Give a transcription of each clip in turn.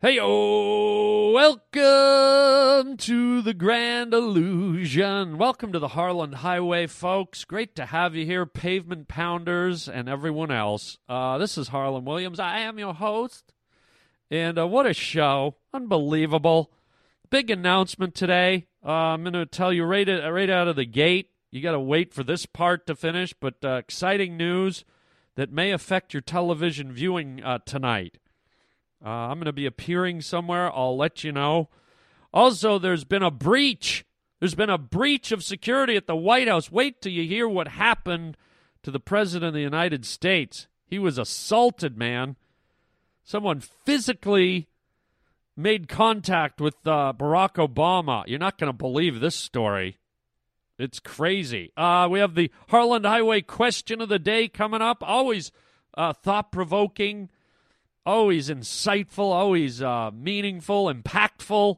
Hey, welcome to the Grand Illusion. Welcome to the Harland Highway, folks. Great to have you here, pavement pounders and everyone else. Uh, this is Harland Williams. I am your host. And uh, what a show! Unbelievable. Big announcement today. Uh, I'm going to tell you right, right out of the gate. You got to wait for this part to finish, but uh, exciting news that may affect your television viewing uh, tonight. Uh, I'm going to be appearing somewhere. I'll let you know. Also, there's been a breach. There's been a breach of security at the White House. Wait till you hear what happened to the President of the United States. He was assaulted, man. Someone physically made contact with uh, Barack Obama. You're not going to believe this story. It's crazy. Uh, we have the Harland Highway question of the day coming up. Always uh, thought provoking always insightful, always uh, meaningful, impactful.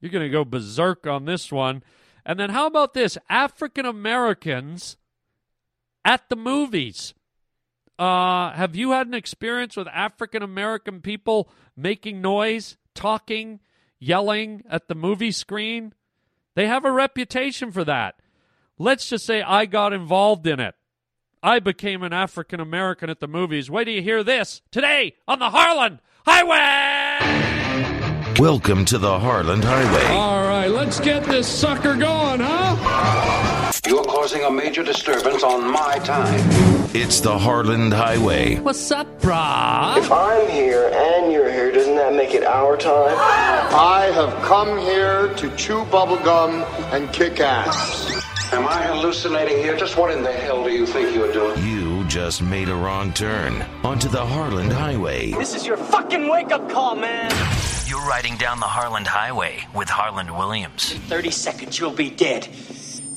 You're going to go berserk on this one. And then how about this? African Americans at the movies. Uh, have you had an experience with African American people making noise, talking, yelling at the movie screen? They have a reputation for that. Let's just say I got involved in it. I became an African American at the movies. Wait till you hear this today on the Harland Highway. Welcome to the Harland Highway. All right, let's get this sucker going, huh? You're causing a major disturbance on my time. It's the Harland Highway. What's up, brah? If I'm here and you're here, doesn't that make it our time? I have come here to chew bubblegum and kick ass. Am I hallucinating here? Just what in the hell do you think you're doing? You just made a wrong turn onto the Harland Highway. This is your fucking wake up call, man. You're riding down the Harland Highway with Harland Williams. In 30 seconds, you'll be dead.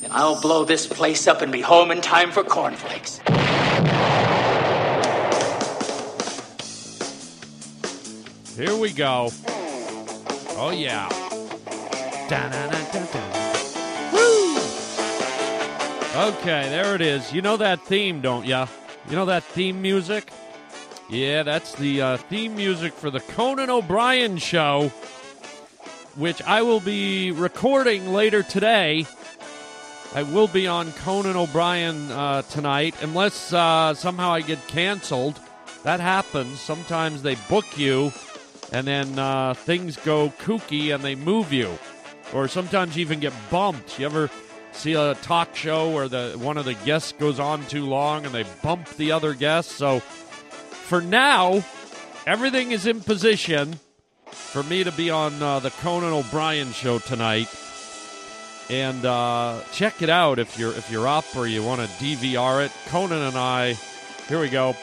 And I'll blow this place up and be home in time for cornflakes. Here we go. Oh, yeah. Woo! Okay, there it is. You know that theme, don't ya? You know that theme music? Yeah, that's the uh, theme music for the Conan O'Brien show, which I will be recording later today. I will be on Conan O'Brien uh, tonight, unless uh, somehow I get canceled. That happens. Sometimes they book you, and then uh, things go kooky and they move you, or sometimes you even get bumped. You ever see a talk show where the one of the guests goes on too long and they bump the other guests? So for now, everything is in position for me to be on uh, the Conan O'Brien show tonight. And uh, check it out if you're if you're up or you want to DVR it. Conan and I, here we go.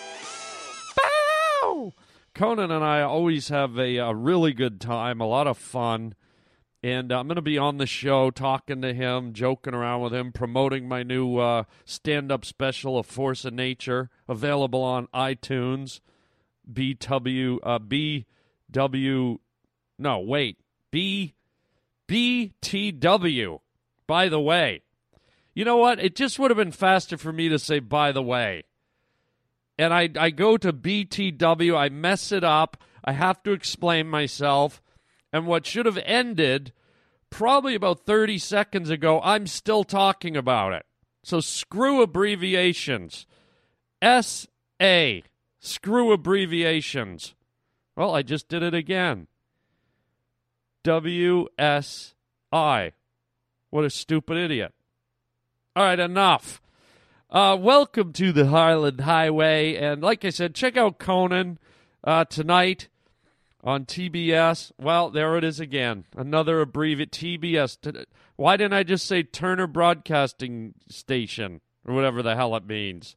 Bow! Conan and I always have a, a really good time, a lot of fun. And I'm going to be on the show talking to him, joking around with him, promoting my new uh, stand up special, A Force of Nature, available on iTunes. BW, uh, BW, no, wait, B, BTW. By the way, you know what? It just would have been faster for me to say, by the way. And I, I go to BTW, I mess it up, I have to explain myself. And what should have ended probably about 30 seconds ago, I'm still talking about it. So screw abbreviations. S A. Screw abbreviations. Well, I just did it again. W S I. What a stupid idiot. All right, enough. Uh, welcome to the Harland Highway. And like I said, check out Conan uh, tonight on TBS. Well, there it is again. Another abbreviate TBS. Why didn't I just say Turner Broadcasting Station or whatever the hell it means?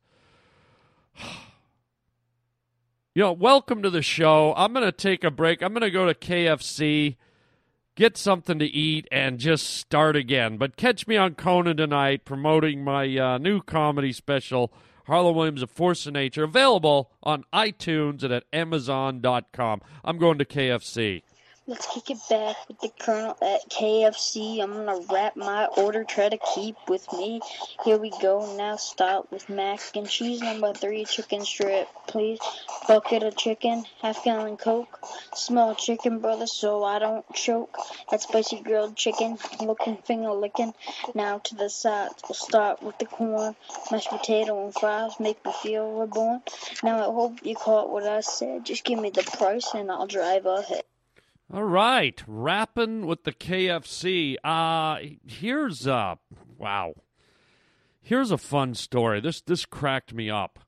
You know, welcome to the show. I'm going to take a break. I'm going to go to KFC, get something to eat, and just start again. But catch me on Conan tonight promoting my uh, new comedy special, Harland Williams, A Force of Nature, available on iTunes and at Amazon.com. I'm going to KFC. Let's kick it back with the Colonel at KFC. I'm gonna wrap my order, try to keep with me. Here we go. Now start with mac and cheese. Number three, chicken strip, please. Bucket of chicken, half gallon Coke. Small chicken, brother, so I don't choke. That spicy grilled chicken, looking finger licking. Now to the sides. We'll start with the corn, mashed potato and fries. Make me feel reborn. Now I hope you caught what I said. Just give me the price and I'll drive ahead. All right, rapping with the KFC. Uh here's uh wow. Here's a fun story. This this cracked me up.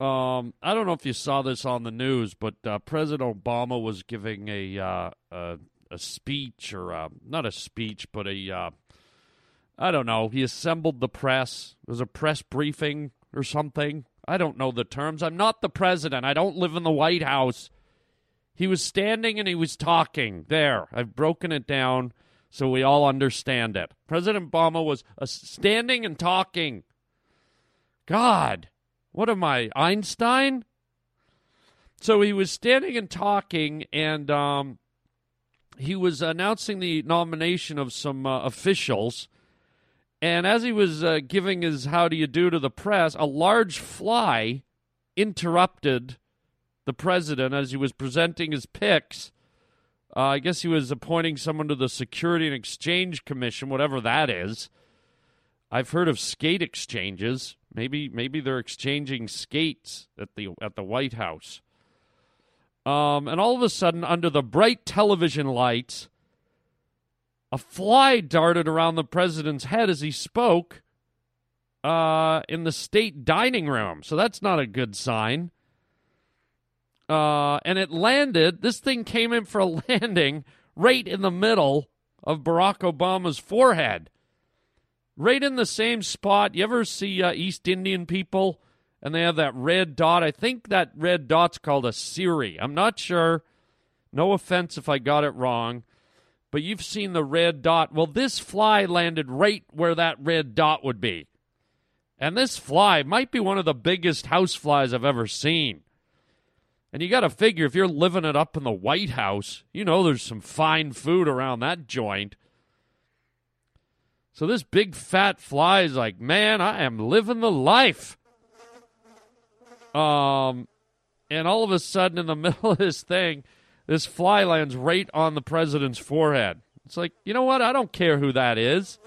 Um, I don't know if you saw this on the news, but uh, President Obama was giving a uh, a, a speech or uh, not a speech, but a uh, I don't know. He assembled the press. It was a press briefing or something. I don't know the terms. I'm not the president. I don't live in the White House. He was standing and he was talking. There, I've broken it down so we all understand it. President Obama was uh, standing and talking. God, what am I, Einstein? So he was standing and talking, and um, he was announcing the nomination of some uh, officials. And as he was uh, giving his how do you do to the press, a large fly interrupted the president as he was presenting his picks. Uh, I guess he was appointing someone to the Security and Exchange Commission, whatever that is. I've heard of skate exchanges. Maybe maybe they're exchanging skates at the at the White House. Um, and all of a sudden, under the bright television lights, a fly darted around the president's head as he spoke uh, in the state dining room. So that's not a good sign. Uh, and it landed. This thing came in for a landing right in the middle of Barack Obama's forehead, right in the same spot. You ever see uh, East Indian people and they have that red dot? I think that red dot's called a cirri. I'm not sure. No offense if I got it wrong, but you've seen the red dot. Well, this fly landed right where that red dot would be. And this fly might be one of the biggest house flies I've ever seen. And you got to figure if you're living it up in the White House, you know there's some fine food around that joint. So this big fat fly is like, man, I am living the life. Um, and all of a sudden, in the middle of this thing, this fly lands right on the president's forehead. It's like, you know what? I don't care who that is.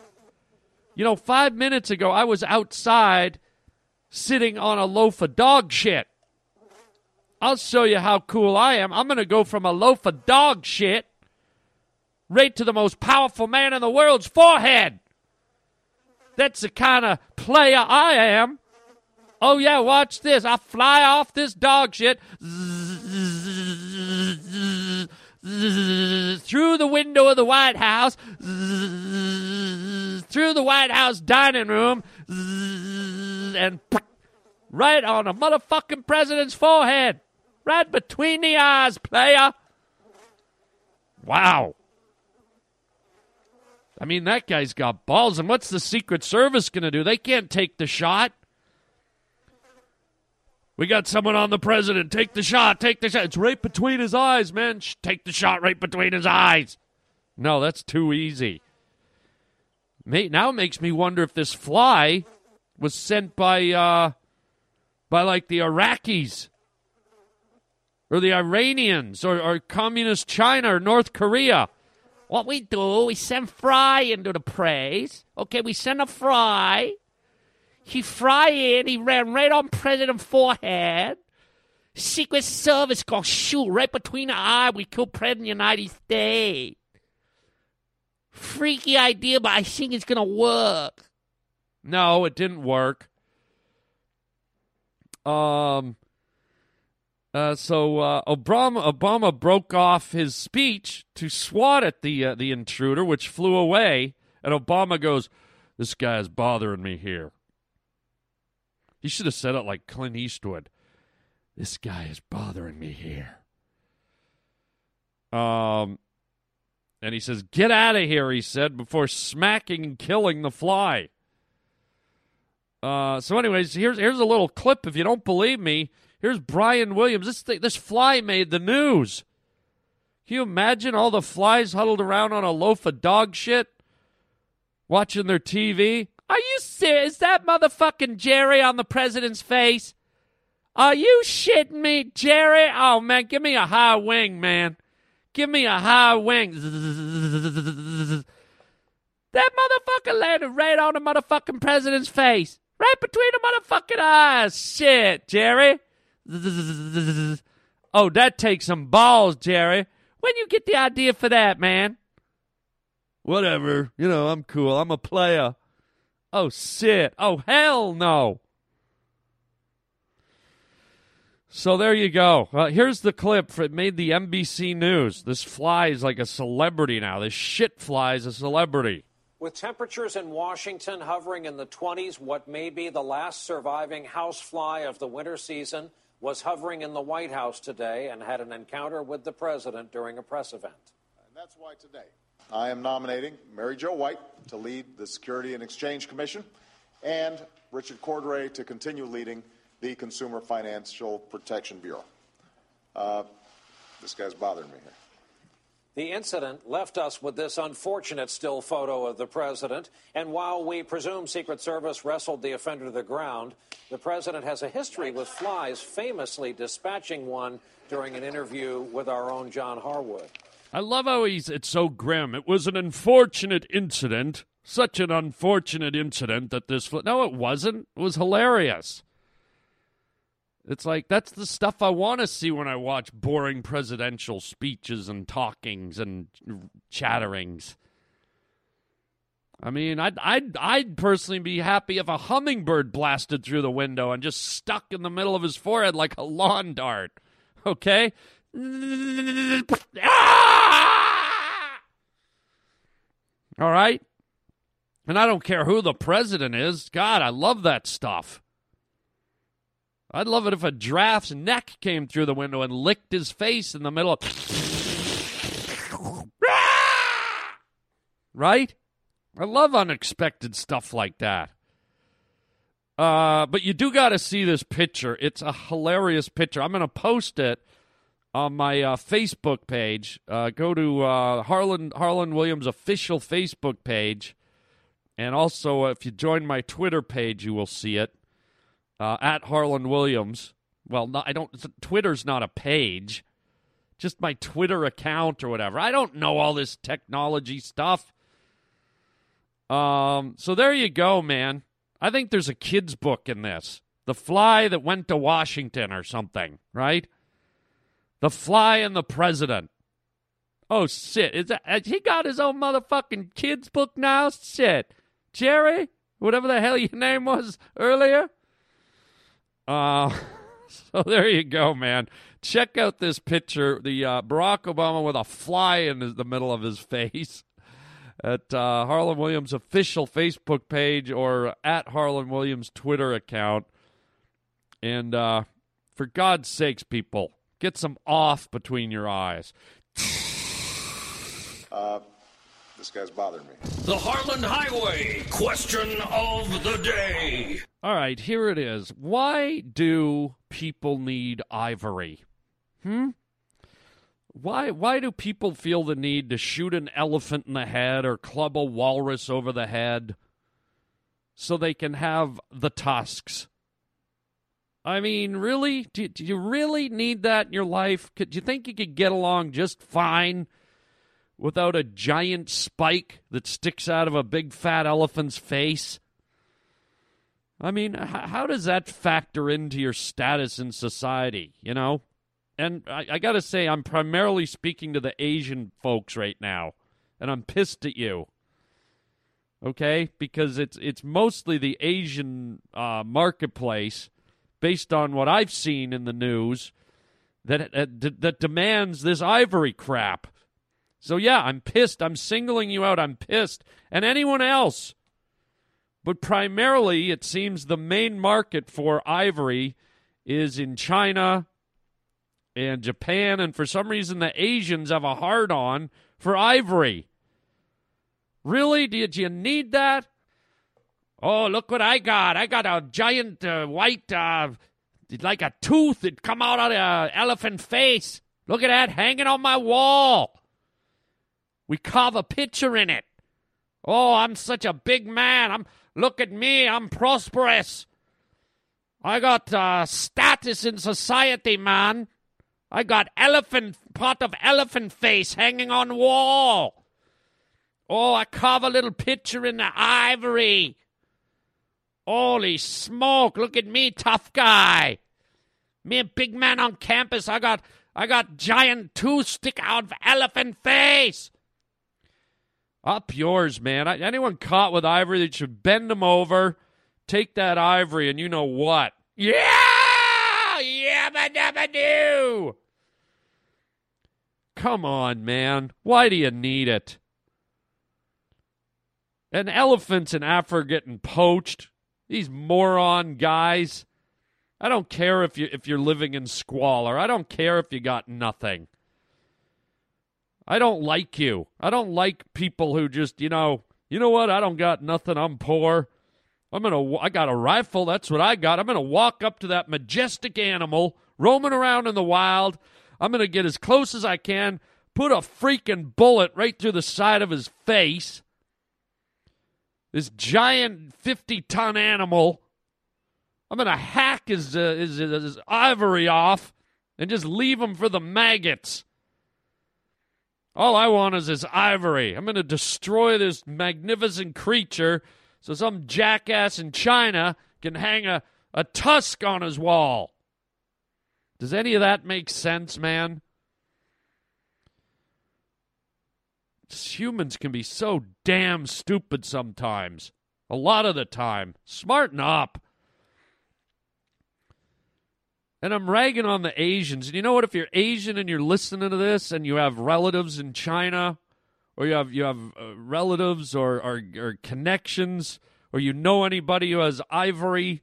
You know, five minutes ago, I was outside sitting on a loaf of dog shit. I'll show you how cool I am. I'm going to go from a loaf of dog shit right to the most powerful man in the world's forehead. That's the kind of player I am. Oh, yeah, watch this. I fly off this dog shit through the window of the White House, through the White House dining room, and right on the motherfucking president's forehead. Right between the eyes, player. Wow. I mean, that guy's got balls. And what's the Secret Service going to do? They can't take the shot. We got someone on the president. Take the shot. Take the shot. It's right between his eyes, man. Shh, take the shot right between his eyes. No, that's too easy. Now it makes me wonder if this fly was sent by, uh, by like the Iraqis or the Iranians or, or communist China or North Korea. What we do, we send Fry into the praise. Okay, we send a Fry. He fry in, he ran right on President forehead. Secret Service gonna shoot right between the eye. We kill President United States. Freaky idea, but I think it's gonna work. No, it didn't work. Um, uh, so uh, Obama Obama broke off his speech to swat at the uh, the intruder, which flew away. And Obama goes, "This guy is bothering me here." He should have said it like Clint Eastwood. This guy is bothering me here. Um, and he says, "Get out of here," he said before smacking and killing the fly. Uh, so, anyways, here's here's a little clip. If you don't believe me, Here's Brian Williams. This thing, this fly made the news. Can you imagine all the flies huddled around on a loaf of dog shit? Watching their TV? Are you serious? Is that motherfucking Jerry on the president's face? Are you shitting me, Jerry? Oh, man, give me a high wing, man. Give me a high wing. That motherfucker landed right on the motherfucking president's face. Right between the motherfucking eyes. Shit, Jerry. Oh, that takes some balls, Jerry. When you get the idea for that, man? Whatever. You know, I'm cool. I'm a player. Oh, shit. Oh, hell no. So there you go. Uh, here's the clip. For, it made the NBC News. This fly is like a celebrity now. This shit fly is a celebrity. With temperatures in Washington hovering in the 20s, what may be the last surviving housefly of the winter season was hovering in the White House today and had an encounter with the president during a press event. And that's why today I am nominating Mary Jo White to lead the Security and Exchange Commission and Richard Cordray to continue leading the Consumer Financial Protection Bureau. Uh, this guy's bothering me here. The incident left us with this unfortunate still photo of the president. And while we presume Secret Service wrestled the offender to the ground, the president has a history with flies, famously dispatching one during an interview with our own John Harwood. I love how he's it's so grim. It was an unfortunate incident. Such an unfortunate incident that this fl- No, it wasn't. It was hilarious. It's like that's the stuff I want to see when I watch boring presidential speeches and talkings and chatterings. I mean, I'd, I'd, I'd personally be happy if a hummingbird blasted through the window and just stuck in the middle of his forehead like a lawn dart. Okay? All right? And I don't care who the president is. God, I love that stuff. I'd love it if a giraffe's neck came through the window and licked his face in the middle of. right? I love unexpected stuff like that. Uh, but you do got to see this picture. It's a hilarious picture. I'm going to post it on my uh, Facebook page. Uh, go to uh, Harland Harland Williams official Facebook page, and also if you join my Twitter page, you will see it uh, at Harland Williams. Well, I don't. Twitter's not a page, just my Twitter account or whatever. I don't know all this technology stuff. Um, so there you go, man. I think there's a kid's book in this. The Fly That Went to Washington or something, right? The Fly and the President. Oh, shit. Is that, he got his own motherfucking kid's book now? Shit. Jerry? Whatever the hell your name was earlier? Uh, so there you go, man. Check out this picture. The uh, Barack Obama with a fly in the middle of his face at uh, Harland Williams' official Facebook page or at Harland Williams' Twitter account. And uh, for God's sakes, people, get some off between your eyes. Uh, this guy's bothering me. The Harland Highway question of the day. All right, here it is. Why do people need ivory? Hmm? Why why do people feel the need to shoot an elephant in the head or club a walrus over the head so they can have the tusks? I mean, really? Do, do you really need that in your life? Could you think you could get along just fine without a giant spike that sticks out of a big fat elephant's face? I mean, h- how does that factor into your status in society, you know? And I, I got to say, I'm primarily speaking to the Asian folks right now, and I'm pissed at you. Okay, because it's it's mostly the Asian uh, marketplace, based on what I've seen in the news, that that demands this ivory crap. So yeah, I'm pissed. I'm singling you out. I'm pissed, and anyone else. But primarily, it seems the main market for ivory is in China and Japan, and for some reason, the Asians have a hard on for ivory. Really? Did you need that? Oh, look what I got. I got a giant uh, white, uh, like a tooth that come out of an elephant face. Look at that hanging on my wall. We carve a picture in it. Oh, I'm such a big man. I'm look at me. I'm prosperous. I got uh, status in society, man. I got elephant pot of elephant face hanging on wall. Oh, I carve a little picture in the ivory. Holy smoke! Look at me, tough guy. Me a big man on campus. I got I got giant tooth stick out of elephant face. Up yours, man. Anyone caught with ivory, they should bend them over, take that ivory, and you know what? Yeah! Yabba dabba doo! Come on, man. Why do you need it? And elephants in Africa getting poached. These moron guys. I don't care if you if you're living in squalor. I don't care if you got nothing. I don't like you. I don't like people who just, you know, you know what? I don't got nothing. I'm poor. I'm going to I got a rifle. That's what I got. I'm going to walk up to that majestic animal roaming around in the wild. I'm going to get as close as I can, put a freaking bullet right through the side of his face. This giant 50 ton animal. I'm going to hack his, uh, his, his ivory off and just leave him for the maggots. All I want is his ivory. I'm going to destroy this magnificent creature so some jackass in China can hang a, a tusk on his wall. Does any of that make sense, man? Humans can be so damn stupid sometimes. A lot of the time. Smarten up. And I'm ragging on the Asians. And you know what? If you're Asian and you're listening to this and you have relatives in China, or you have you have uh, relatives or, or, or connections, or you know anybody who has ivory,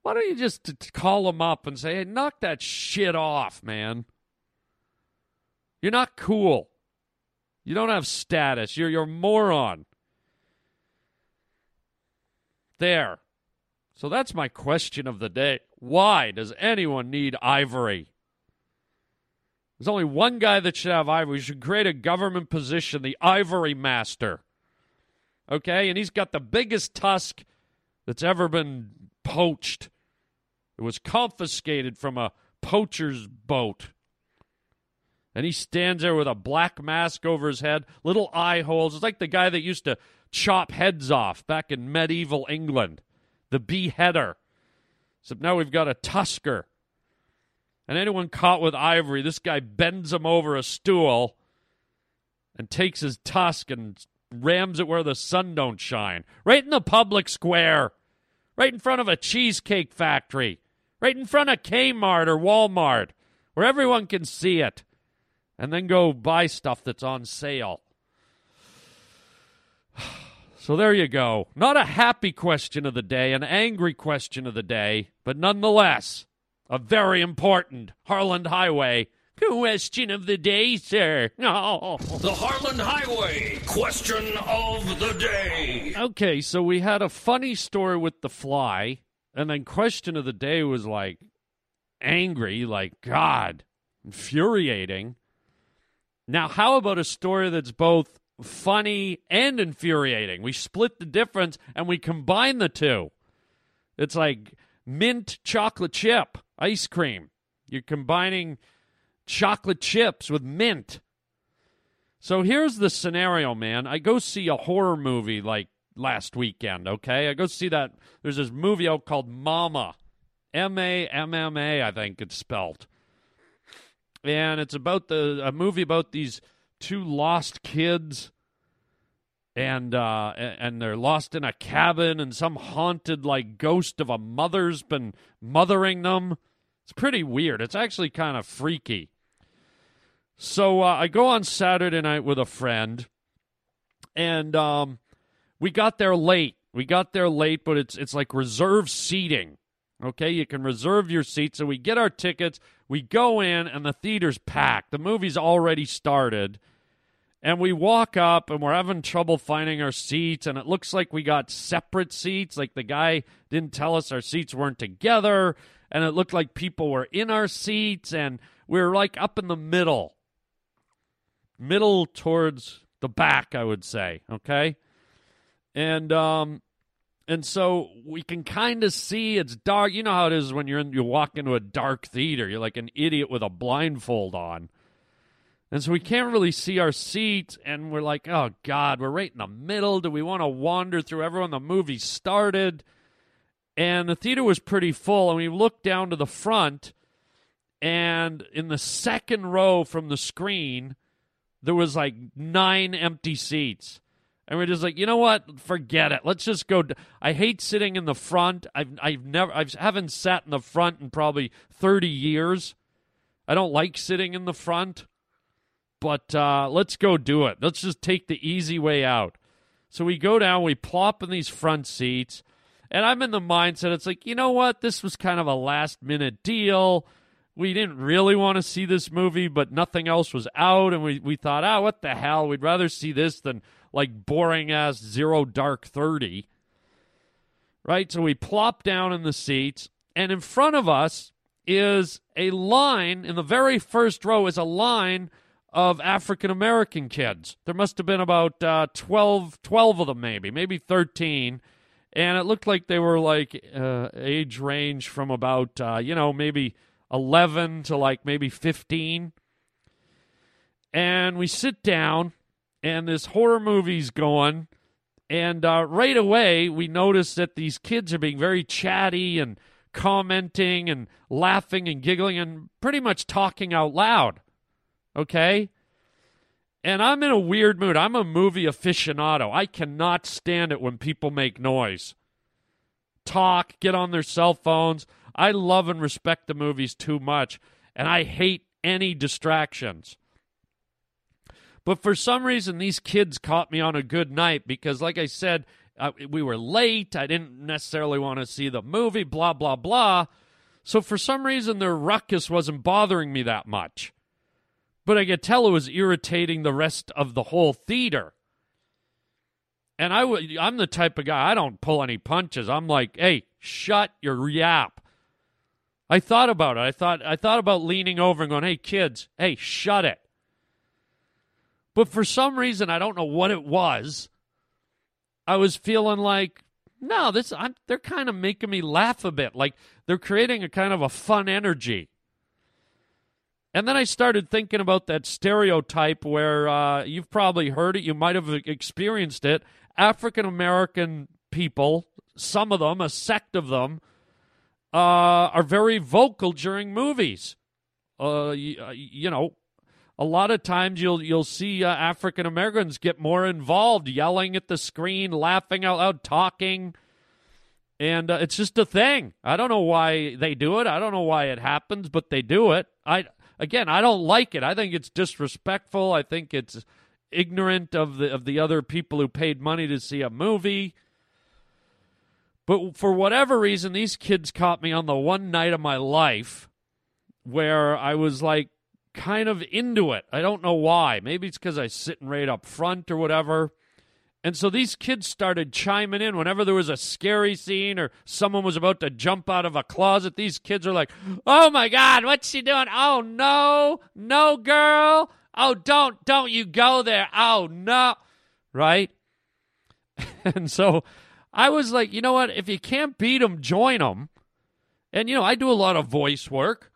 why don't you just t- call them up and say, "Hey, knock that shit off, man. You're not cool. You don't have status. You're you're moron." There. So that's my question of the day. Why does anyone need ivory? There's only one guy that should have ivory. We should create a government position, the ivory master. Okay? And he's got the biggest tusk that's ever been poached. It was confiscated from a poacher's boat. And he stands there with a black mask over his head, little eye holes. It's like the guy that used to chop heads off back in medieval England the beheader. Except now we've got a tusker. And anyone caught with ivory, this guy bends him over a stool and takes his tusk and rams it where the sun don't shine. Right in the public square. Right in front of a cheesecake factory. Right in front of Kmart or Walmart. Where everyone can see it. And then go buy stuff that's on sale. So there you go. Not a happy question of the day, an angry question of the day, but nonetheless, a very important Harland Highway question of the day, sir. Oh. The Harland Highway question of the day. Okay, so we had a funny story with the fly, and then question of the day was like angry, like God, infuriating. Now, how about a story that's both funny and infuriating. We split the difference and we combine the two. It's like mint chocolate chip ice cream. You're combining chocolate chips with mint. So here's the scenario, man. I go see a horror movie like last weekend, okay? I go see that. There's this movie out called Mama. M A M M A, I think it's spelled. And it's about the a movie about these two lost kids and uh, and they're lost in a cabin, and some haunted like ghost of a mother's been mothering them. It's pretty weird. It's actually kind of freaky. So uh, I go on Saturday night with a friend, and um, we got there late. We got there late, but it's it's like reserve seating. Okay, you can reserve your seat. So we get our tickets. We go in, and the theater's packed. The movie's already started and we walk up and we're having trouble finding our seats and it looks like we got separate seats like the guy didn't tell us our seats weren't together and it looked like people were in our seats, and we were like up in the middle, middle towards the back, I would say. Okay, and um, and so we can kind of see it's dark. You know how it is when you're in, you walk into a dark theater. You're like an idiot with a blindfold on. And so we can't really see our seats, and we're like, oh, God, we're right in the middle. Do we want to wander through everyone? The movie started, and the theater was pretty full. And we looked down to the front, and in the second row from the screen, there was like nine empty seats. And we're just like, you know what? Forget it. Let's just go. D- I hate sitting in the front. I've I've never I haven't sat in the front in probably thirty years. I don't like sitting in the front, but uh, let's go do it. Let's just take the easy way out. So we go down, we plop in these front seats, and I'm in the mindset. It's like, you know what? This was kind of a last minute deal. We didn't really want to see this movie, but nothing else was out, and we we thought, oh, what the hell? We'd rather see this than like boring ass Zero Dark 30. Right? So we plop down in the seats, and in front of us is a line, in the very first row is a line of African American kids. There must have been about uh, 12, 12 of them, maybe, maybe 13. And it looked like they were like uh, age range from about, uh, you know, maybe 11 to like maybe 15. And we sit down, and this horror movie's going. And uh, right away, we notice that these kids are being very chatty and commenting and laughing and giggling and pretty much talking out loud. Okay? And I'm in a weird mood. I'm a movie aficionado. I cannot stand it when people make noise, talk, get on their cell phones. I love and respect the movies too much, and I hate any distractions. But for some reason, these kids caught me on a good night because, like I said, uh, we were late. I didn't necessarily want to see the movie, blah, blah, blah. So for some reason, their ruckus wasn't bothering me that much. But I could tell it was irritating the rest of the whole theater. And I w- I'm the type of guy, I don't pull any punches. I'm like, hey, shut your yap. I thought about it. I thought I thought about leaning over and going, "Hey kids, hey, shut it." But for some reason, I don't know what it was. I was feeling like, no, this I'm, they're kind of making me laugh a bit. Like they're creating a kind of a fun energy. And then I started thinking about that stereotype where uh, you've probably heard it, you might have experienced it. African American people, some of them, a sect of them, uh, are very vocal during movies. Uh, you, uh, you know, a lot of times you'll you'll see uh, African Americans get more involved, yelling at the screen, laughing out loud, talking, and uh, it's just a thing. I don't know why they do it. I don't know why it happens, but they do it. I again, I don't like it. I think it's disrespectful. I think it's ignorant of the of the other people who paid money to see a movie. But for whatever reason, these kids caught me on the one night of my life where I was like kind of into it. I don't know why. Maybe it's because I was sitting right up front or whatever. And so these kids started chiming in whenever there was a scary scene or someone was about to jump out of a closet. These kids are like, "Oh my God, what's she doing? Oh no, no, girl! Oh, don't, don't you go there! Oh no!" Right? and so I was like, you know what? If you can't beat them, join them. And you know, I do a lot of voice work.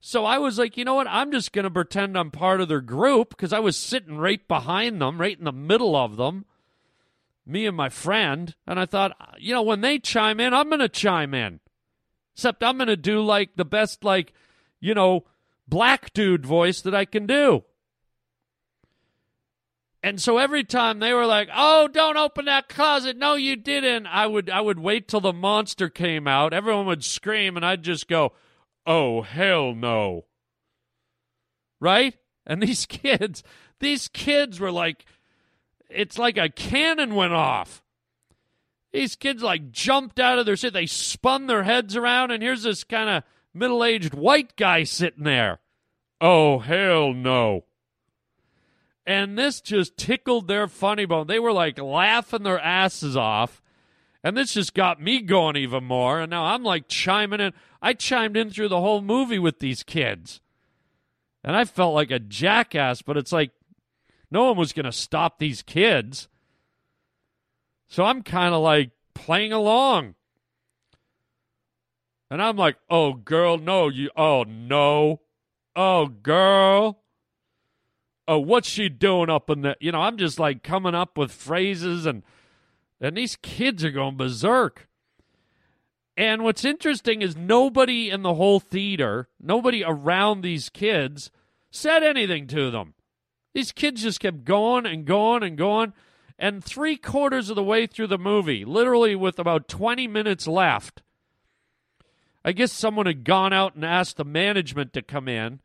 So I was like, you know what? I'm just going to pretend I'm part of their group because I was sitting right behind them, right in the middle of them, me and my friend. And I thought, you know, when they chime in, I'm going to chime in. Except I'm going to do like the best, like, you know, black dude voice that I can do. And so every time they were like, "Oh, don't open that closet." No, you didn't. I would I would wait till the monster came out. Everyone would scream and I'd just go, oh, hell no. Right? And these kids, these kids were like, it's like a cannon went off. These kids like jumped out of their seat. They spun their heads around, and here's this kind of middle aged white guy sitting there. Oh, hell no. And this just tickled their funny bone. They were like laughing their asses off. And this just got me going even more. And now I'm like chiming in. I chimed in through the whole movie with these kids. And I felt like a jackass, but it's like no one was going to stop these kids. So I'm kind of like playing along. And I'm like, oh, girl, no, you, oh, no. Oh, girl. Oh, what's she doing up in the, you know, I'm just like coming up with phrases and, and these kids are going berserk. And what's interesting is nobody in the whole theater, nobody around these kids said anything to them. These kids just kept going and going and going. And three quarters of the way through the movie, literally with about 20 minutes left, I guess someone had gone out and asked the management to come in.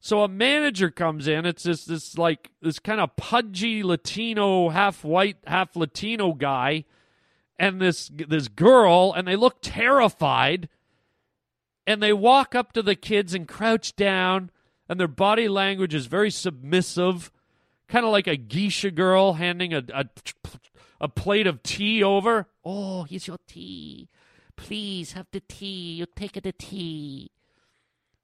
So a manager comes in. It's this this like this kind of pudgy Latino, half white, half Latino guy, and this this girl, and they look terrified. And they walk up to the kids and crouch down, and their body language is very submissive, kind of like a geisha girl handing a, a a plate of tea over. Oh, here's your tea. Please have the tea. You take the tea.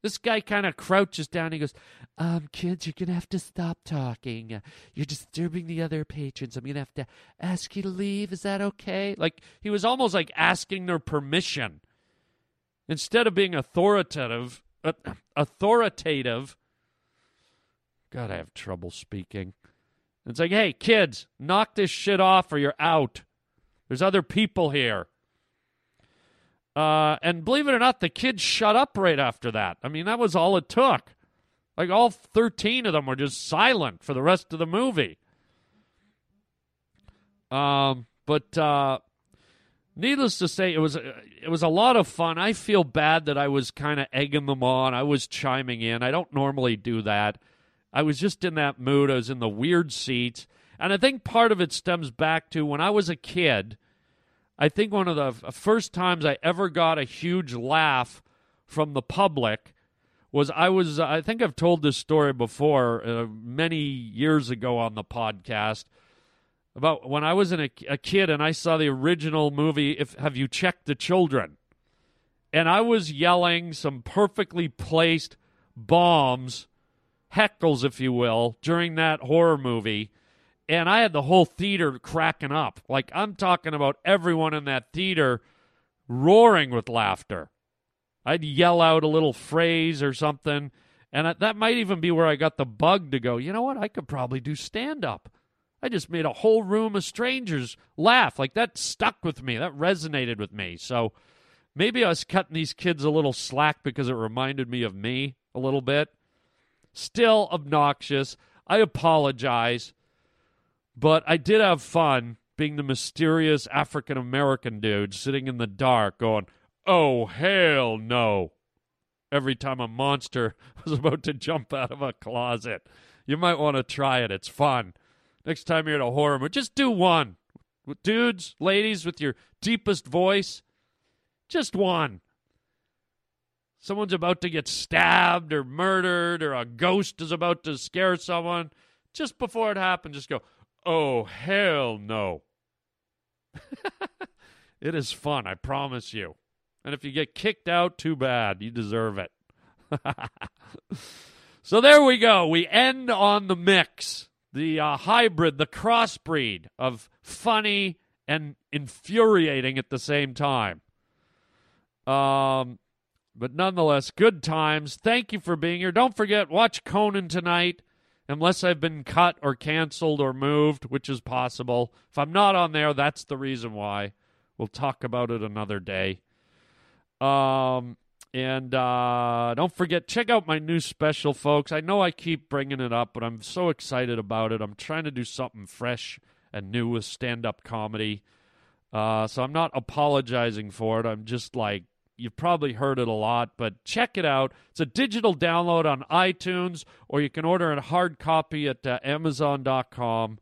This guy kind of crouches down. He goes, um, kids, you're going to have to stop talking. You're disturbing the other patrons. I'm going to have to ask you to leave. Is that okay? Like, he was almost like asking their permission. Instead of being authoritative, authoritative, God, I have trouble speaking. It's like, hey, kids, knock this shit off or you're out. There's other people here. Uh, and believe it or not, the kids shut up right after that. I mean, that was all it took. Like all 13 of them were just silent for the rest of the movie. Um, but uh, needless to say, it was it was a lot of fun. I feel bad that I was kind of egging them on. I was chiming in. I don't normally do that. I was just in that mood. I was in the weird seats, and I think part of it stems back to when I was a kid. I think one of the first times I ever got a huge laugh from the public was I was I think I've told this story before uh, many years ago on the podcast about when I was a, a kid and I saw the original movie if have you checked the children and I was yelling some perfectly placed bombs heckles if you will during that horror movie and I had the whole theater cracking up. Like I'm talking about everyone in that theater roaring with laughter. I'd yell out a little phrase or something, and that might even be where I got the bug to go. You know what? I could probably do stand up. I just made a whole room of strangers laugh. Like that stuck with me. That resonated with me. So maybe I was cutting these kids a little slack because it reminded me of me a little bit. Still obnoxious. I apologize. But I did have fun being the mysterious African American dude sitting in the dark going, oh, hell no, every time a monster was about to jump out of a closet. You might want to try it. It's fun. Next time you're at a horror movie, just do one. Dudes, ladies, with your deepest voice, just one. Someone's about to get stabbed or murdered, or a ghost is about to scare someone. Just before it happens, just go, Oh, hell no. it is fun, I promise you. And if you get kicked out, too bad. You deserve it. so there we go. We end on the mix, the uh, hybrid, the crossbreed of funny and infuriating at the same time. Um, but nonetheless, good times. Thank you for being here. Don't forget, watch Conan tonight unless I've been cut or canceled or moved, which is possible. If I'm not on there, that's the reason why. We'll talk about it another day. Um, and uh, don't forget, check out my new special, folks. I know I keep bringing it up, but I'm so excited about it. I'm trying to do something fresh and new with stand up comedy. Uh, so I'm not apologizing for it. I'm just like You've probably heard it a lot, but check it out. It's a digital download on iTunes, or you can order a hard copy at uh, Amazon.com.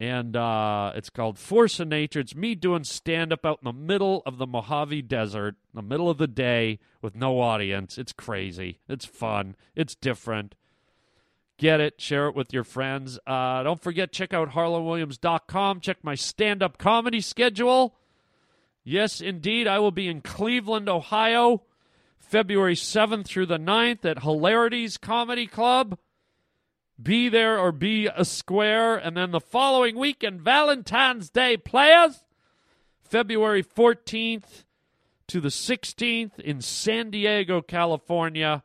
And uh, it's called Force of Nature. It's me doing stand up out in the middle of the Mojave Desert, in the middle of the day with no audience. It's crazy. It's fun. It's different. Get it. Share it with your friends. Uh, don't forget, check out harlandwilliams.com. Check my stand up comedy schedule. Yes, indeed. I will be in Cleveland, Ohio, February 7th through the 9th at Hilarities Comedy Club. Be there or be a square. And then the following weekend, Valentine's Day players, February 14th to the 16th in San Diego, California.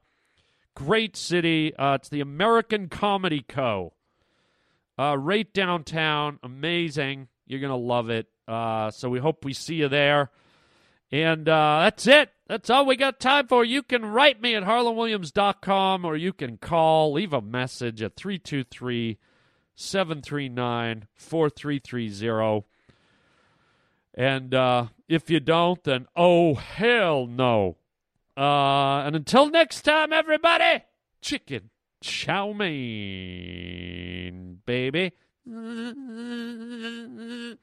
Great city. Uh, it's the American Comedy Co. Uh, right downtown. Amazing. You're going to love it. Uh, so we hope we see you there. And uh, that's it. That's all we got time for. You can write me at harlandwilliams.com or you can call, leave a message at 323 739 4330. And uh, if you don't, then oh, hell no. Uh, and until next time, everybody, chicken chow mein, baby.